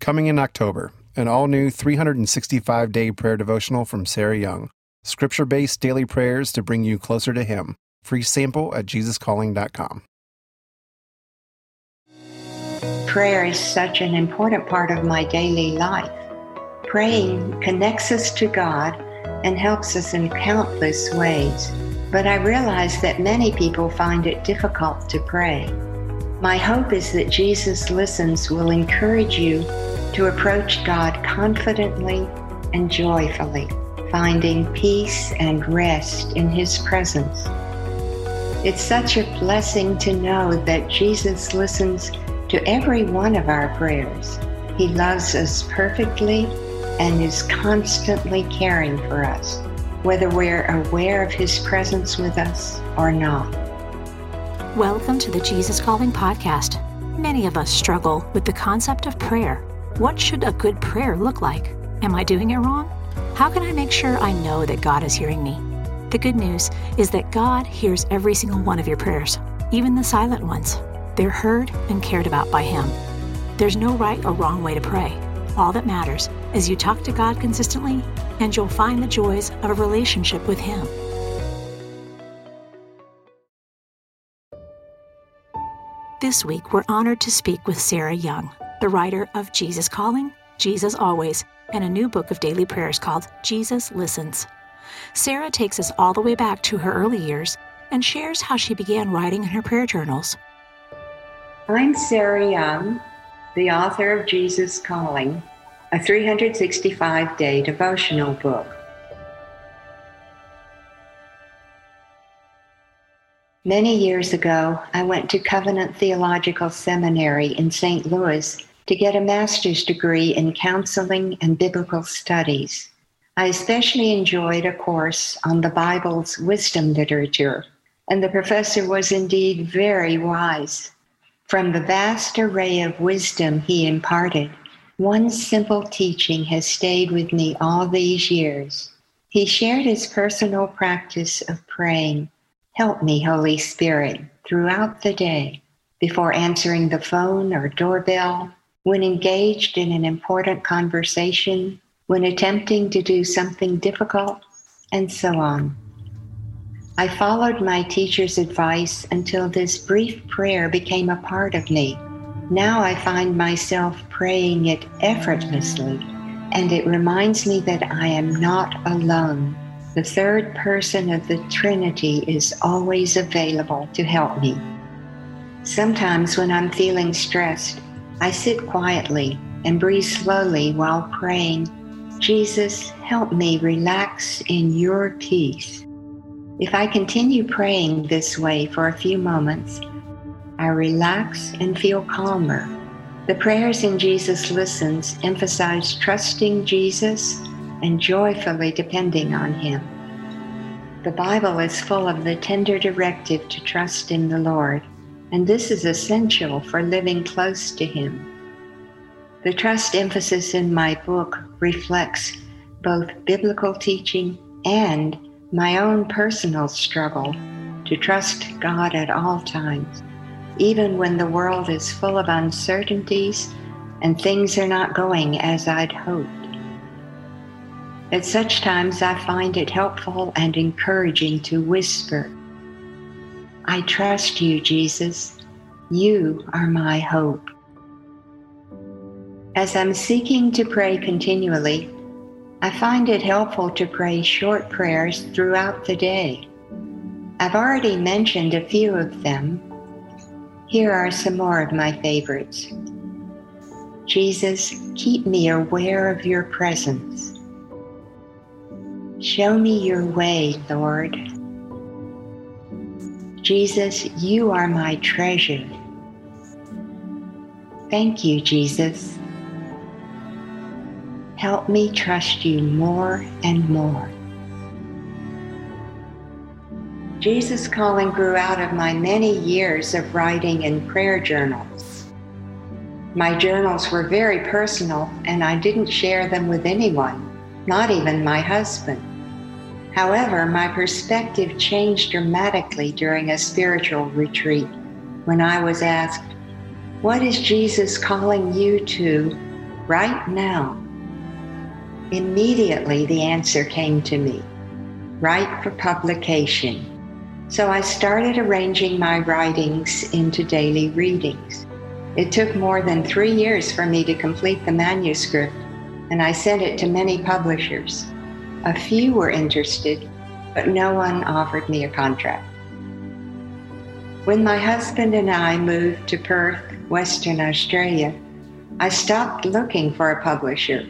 Coming in October, an all new 365 day prayer devotional from Sarah Young. Scripture based daily prayers to bring you closer to Him. Free sample at JesusCalling.com. Prayer is such an important part of my daily life. Praying connects us to God and helps us in countless ways. But I realize that many people find it difficult to pray. My hope is that Jesus Listens will encourage you to approach God confidently and joyfully, finding peace and rest in His presence. It's such a blessing to know that Jesus listens to every one of our prayers. He loves us perfectly and is constantly caring for us, whether we're aware of His presence with us or not. Welcome to the Jesus Calling Podcast. Many of us struggle with the concept of prayer. What should a good prayer look like? Am I doing it wrong? How can I make sure I know that God is hearing me? The good news is that God hears every single one of your prayers, even the silent ones. They're heard and cared about by Him. There's no right or wrong way to pray. All that matters is you talk to God consistently, and you'll find the joys of a relationship with Him. This week, we're honored to speak with Sarah Young, the writer of Jesus Calling, Jesus Always, and a new book of daily prayers called Jesus Listens. Sarah takes us all the way back to her early years and shares how she began writing in her prayer journals. I'm Sarah Young, the author of Jesus Calling, a 365 day devotional book. Many years ago, I went to Covenant Theological Seminary in St. Louis to get a master's degree in counseling and biblical studies. I especially enjoyed a course on the Bible's wisdom literature, and the professor was indeed very wise. From the vast array of wisdom he imparted, one simple teaching has stayed with me all these years. He shared his personal practice of praying Help me, Holy Spirit, throughout the day, before answering the phone or doorbell, when engaged in an important conversation, when attempting to do something difficult, and so on. I followed my teacher's advice until this brief prayer became a part of me. Now I find myself praying it effortlessly, and it reminds me that I am not alone the third person of the Trinity is always available to help me. Sometimes when I'm feeling stressed, I sit quietly and breathe slowly while praying, Jesus, help me relax in your peace. If I continue praying this way for a few moments, I relax and feel calmer. The prayers in Jesus Listens emphasize trusting Jesus and joyfully depending on Him. The Bible is full of the tender directive to trust in the Lord, and this is essential for living close to Him. The trust emphasis in my book reflects both biblical teaching and my own personal struggle to trust God at all times, even when the world is full of uncertainties and things are not going as I'd hoped. At such times, I find it helpful and encouraging to whisper, I trust you, Jesus. You are my hope. As I'm seeking to pray continually, I find it helpful to pray short prayers throughout the day. I've already mentioned a few of them. Here are some more of my favorites. Jesus, keep me aware of your presence. Show me your way, Lord. Jesus, you are my treasure. Thank you, Jesus. Help me trust you more and more. Jesus Calling grew out of my many years of writing in prayer journals. My journals were very personal, and I didn't share them with anyone, not even my husband. However, my perspective changed dramatically during a spiritual retreat when I was asked, What is Jesus calling you to right now. Immediately, the answer came to me write for publication. So I started arranging my writings into daily readings. It took more than three years for me to complete the manuscript, and I sent it to many publishers. A few were interested, but no one offered me a contract. When my husband and I moved to Perth, Western Australia, I stopped looking for a publisher,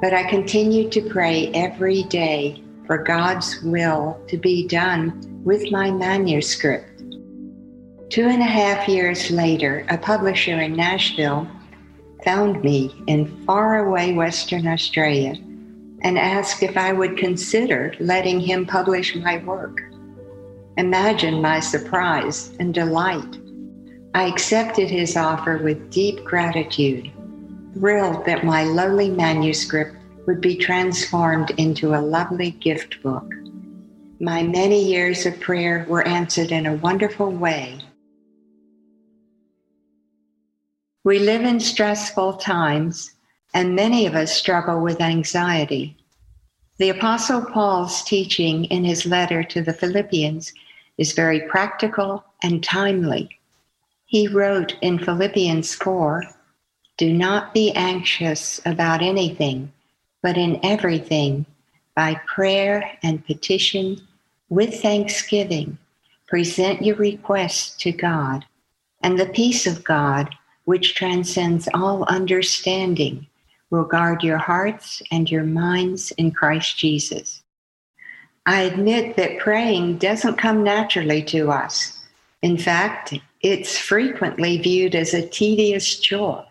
but I continued to pray every day for God's will to be done with my manuscript. Two and a half years later, a publisher in Nashville found me in faraway Western Australia and asked if I would consider letting him publish my work. Imagine my surprise and delight. I accepted his offer with deep gratitude, thrilled that my lowly manuscript would be transformed into a lovely gift book. My many years of prayer were answered in a wonderful way. We live in stressful times, and many of us struggle with anxiety. The Apostle Paul's teaching in his letter to the Philippians is very practical and timely. He wrote in Philippians 4 Do not be anxious about anything but in everything, by prayer and petition, with thanksgiving, present your requests to God, and the peace of God, which transcends all understanding, will guard your hearts and your minds in Christ Jesus. I admit that praying doesn't come naturally to us. In fact, it's frequently viewed as a tedious chore.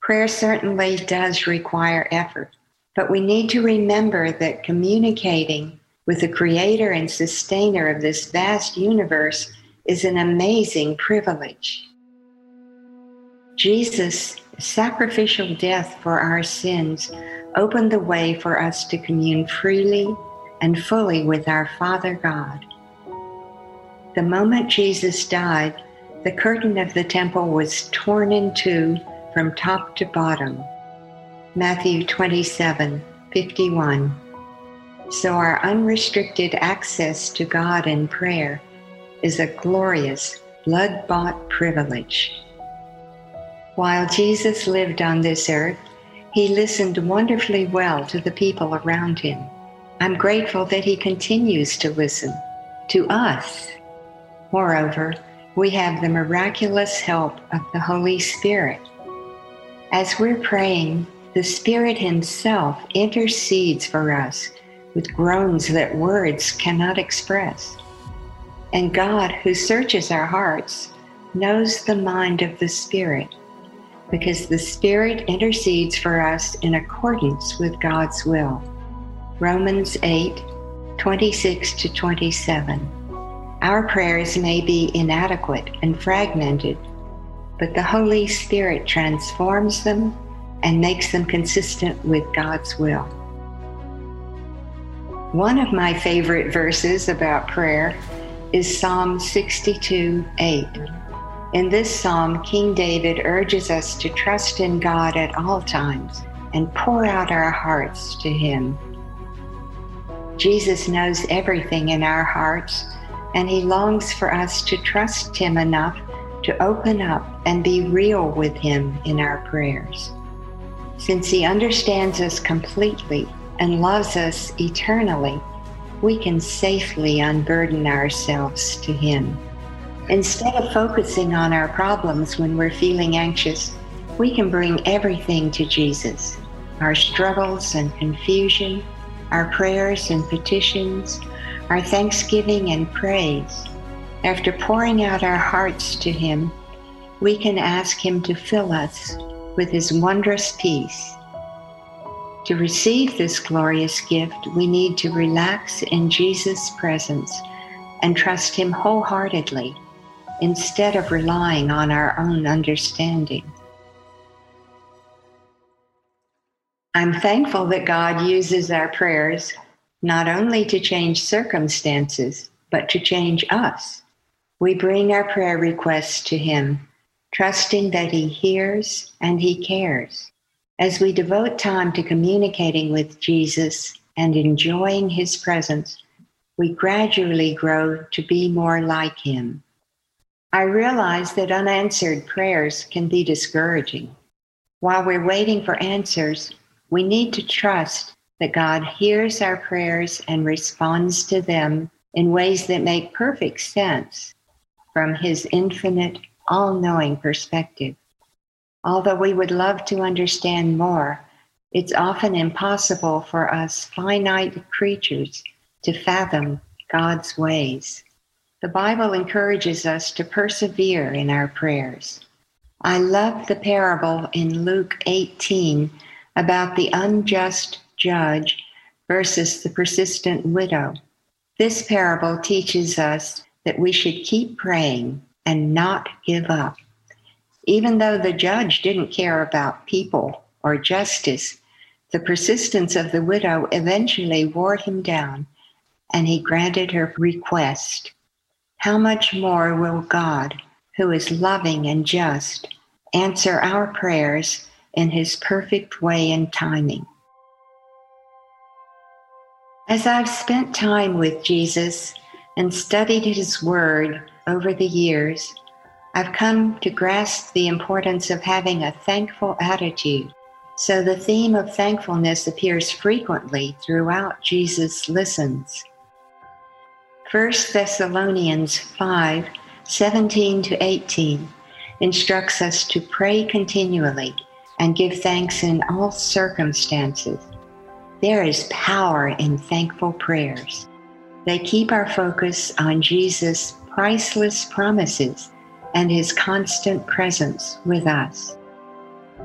Prayer certainly does require effort. But we need to remember that communicating with the creator and sustainer of this vast universe is an amazing privilege. Jesus' sacrificial death for our sins opened the way for us to commune freely and fully with our Father God. The moment Jesus died, the curtain of the temple was torn in two from top to bottom. Matthew 27 51. So, our unrestricted access to God in prayer is a glorious, blood bought privilege. While Jesus lived on this earth, he listened wonderfully well to the people around him. I'm grateful that he continues to listen to us. Moreover, we have the miraculous help of the Holy Spirit. As we're praying, the Spirit Himself intercedes for us with groans that words cannot express. And God, who searches our hearts, knows the mind of the Spirit because the Spirit intercedes for us in accordance with God's will. Romans 8 26 to 27. Our prayers may be inadequate and fragmented, but the Holy Spirit transforms them and makes them consistent with God's will. One of my favorite verses about prayer is Psalm 62 8. In this psalm, King David urges us to trust in God at all times and pour out our hearts to Him. Jesus knows everything in our hearts, and He longs for us to trust Him enough to open up and be real with Him in our prayers. Since He understands us completely and loves us eternally, we can safely unburden ourselves to Him. Instead of focusing on our problems when we're feeling anxious, we can bring everything to Jesus our struggles and confusion, our prayers and petitions, our thanksgiving and praise. After pouring out our hearts to Him, we can ask Him to fill us with his wondrous peace. To receive this glorious gift, we need to relax in Jesus' presence and trust him wholeheartedly instead of relying on our own understanding. I'm thankful that God uses our prayers not only to change circumstances, but to change us. We bring our prayer requests to Him trusting that He hears and He cares. As we devote time to communicating with Jesus and enjoying his presence, we gradually grow to be more like him. I realize that unanswered prayers can be discouraging. While we're waiting for answers, we need to trust that God hears our prayers and responds to them in ways that make perfect sense from his infinite, all knowing perspective. Although we would love to understand more, it's often impossible for us finite creatures to fathom God's ways. The Bible encourages us to persevere in our prayers. I love the parable in Luke 18 about the unjust judge versus the persistent widow. This parable teaches us that we should keep praying and not give up. Even though the judge didn't care about people or justice, the persistence of the widow eventually wore him down and he granted her request. How much more will God, who is loving and just, answer our prayers in his perfect way and timing? As I've spent time with Jesus and studied his word over the years, I've come to grasp the importance of having a thankful attitude. So the theme of thankfulness appears frequently throughout Jesus Listens. 1 Thessalonians 5 17 to 18 instructs us to pray continually and give thanks in all circumstances there is power in thankful prayers. They keep our focus on Jesus' priceless promises and his constant presence with us.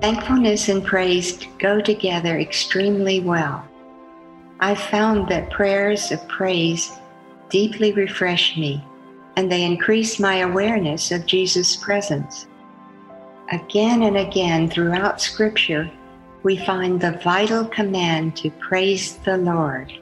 Thankfulness and praise go together extremely well. I've found that prayers of praise deeply refresh me and they increase my awareness of Jesus' presence. Again and again throughout Scripture, we find the vital command to praise the Lord.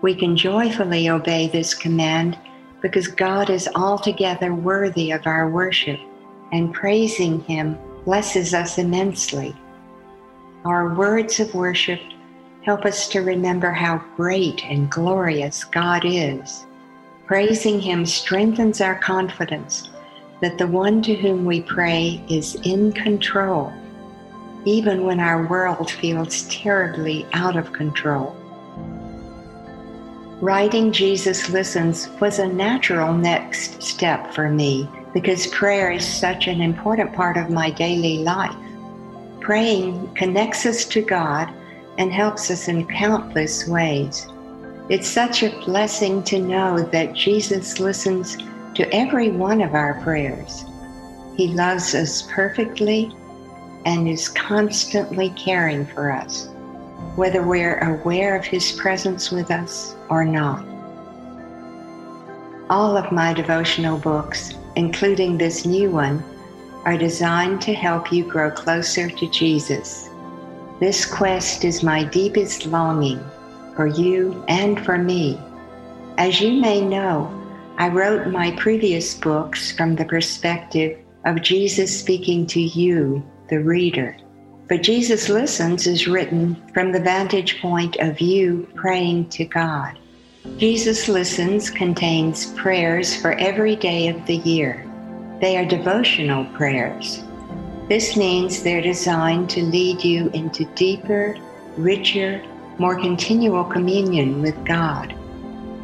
We can joyfully obey this command because God is altogether worthy of our worship, and praising Him blesses us immensely. Our words of worship help us to remember how great and glorious God is. Praising Him strengthens our confidence that the one to whom we pray is in control even when our world feels terribly out of control. Writing Jesus Listens was a natural next step for me because prayer is such an important part of my daily life. Praying connects us to God and helps us in countless ways. It's such a blessing to know that Jesus listens to every one of our prayers. He loves us perfectly and is constantly caring for us, whether we're aware of His presence with us or not. All of my devotional books, including this new one, are designed to help you grow closer to Jesus. This quest is my deepest longing for you and for me. As you may know, I wrote my previous books from the perspective of Jesus speaking to you the reader. But Jesus Listens is written from the vantage point of you praying to God. Jesus Listens contains prayers for every day of the year. They are devotional prayers. This means they're designed to lead you into deeper, richer, more continual communion with God.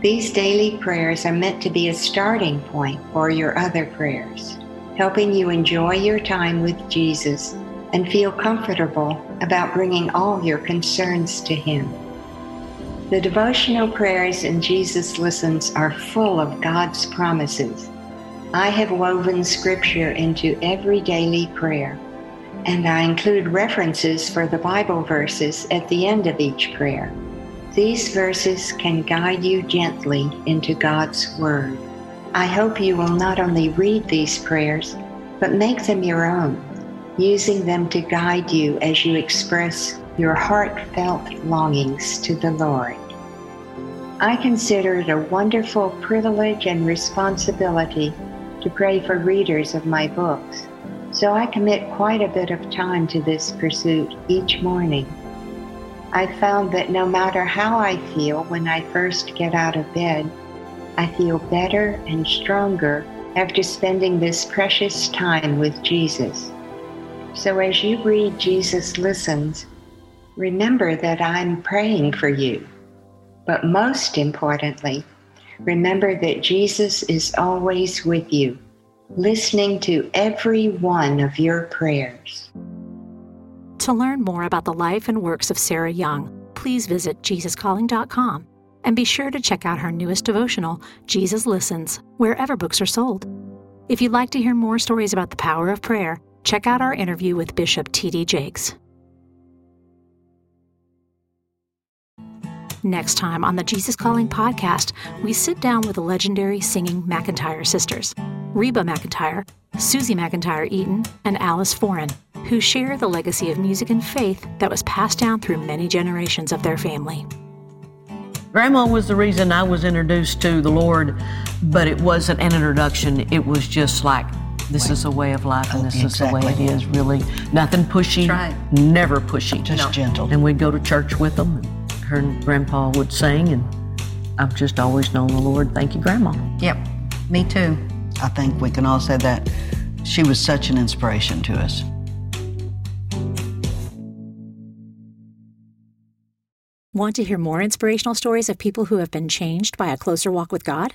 These daily prayers are meant to be a starting point for your other prayers helping you enjoy your time with Jesus and feel comfortable about bringing all your concerns to Him. The devotional prayers in Jesus Listens are full of God's promises. I have woven scripture into every daily prayer, and I include references for the Bible verses at the end of each prayer. These verses can guide you gently into God's Word. I hope you will not only read these prayers, but make them your own, using them to guide you as you express your heartfelt longings to the Lord. I consider it a wonderful privilege and responsibility to pray for readers of my books. So I commit quite a bit of time to this pursuit each morning. I found that no matter how I feel when I first get out of bed, I feel better and stronger after spending this precious time with Jesus. So as you read Jesus Listens, remember that I'm praying for you. But most importantly, remember that Jesus is always with you, listening to every one of your prayers. To learn more about the life and works of Sarah Young, please visit JesusCalling.com and be sure to check out her newest devotional, Jesus Listens, wherever books are sold. If you'd like to hear more stories about the power of prayer, check out our interview with Bishop T.D. Jakes. Next time on the Jesus Calling podcast, we sit down with the legendary singing McEntire sisters, Reba McEntire, Susie McEntire Eaton, and Alice Foran, who share the legacy of music and faith that was passed down through many generations of their family. Grandma was the reason I was introduced to the Lord, but it wasn't an introduction. It was just like, this is a way of life and this exactly. is the way it is, really. Nothing pushy, right. never pushy. Just gentle. And we'd go to church with them, and her and Grandpa would sing, and I've just always known the Lord. Thank you, Grandma. Yep, me too. I think we can all say that she was such an inspiration to us. Want to hear more inspirational stories of people who have been changed by a closer walk with God?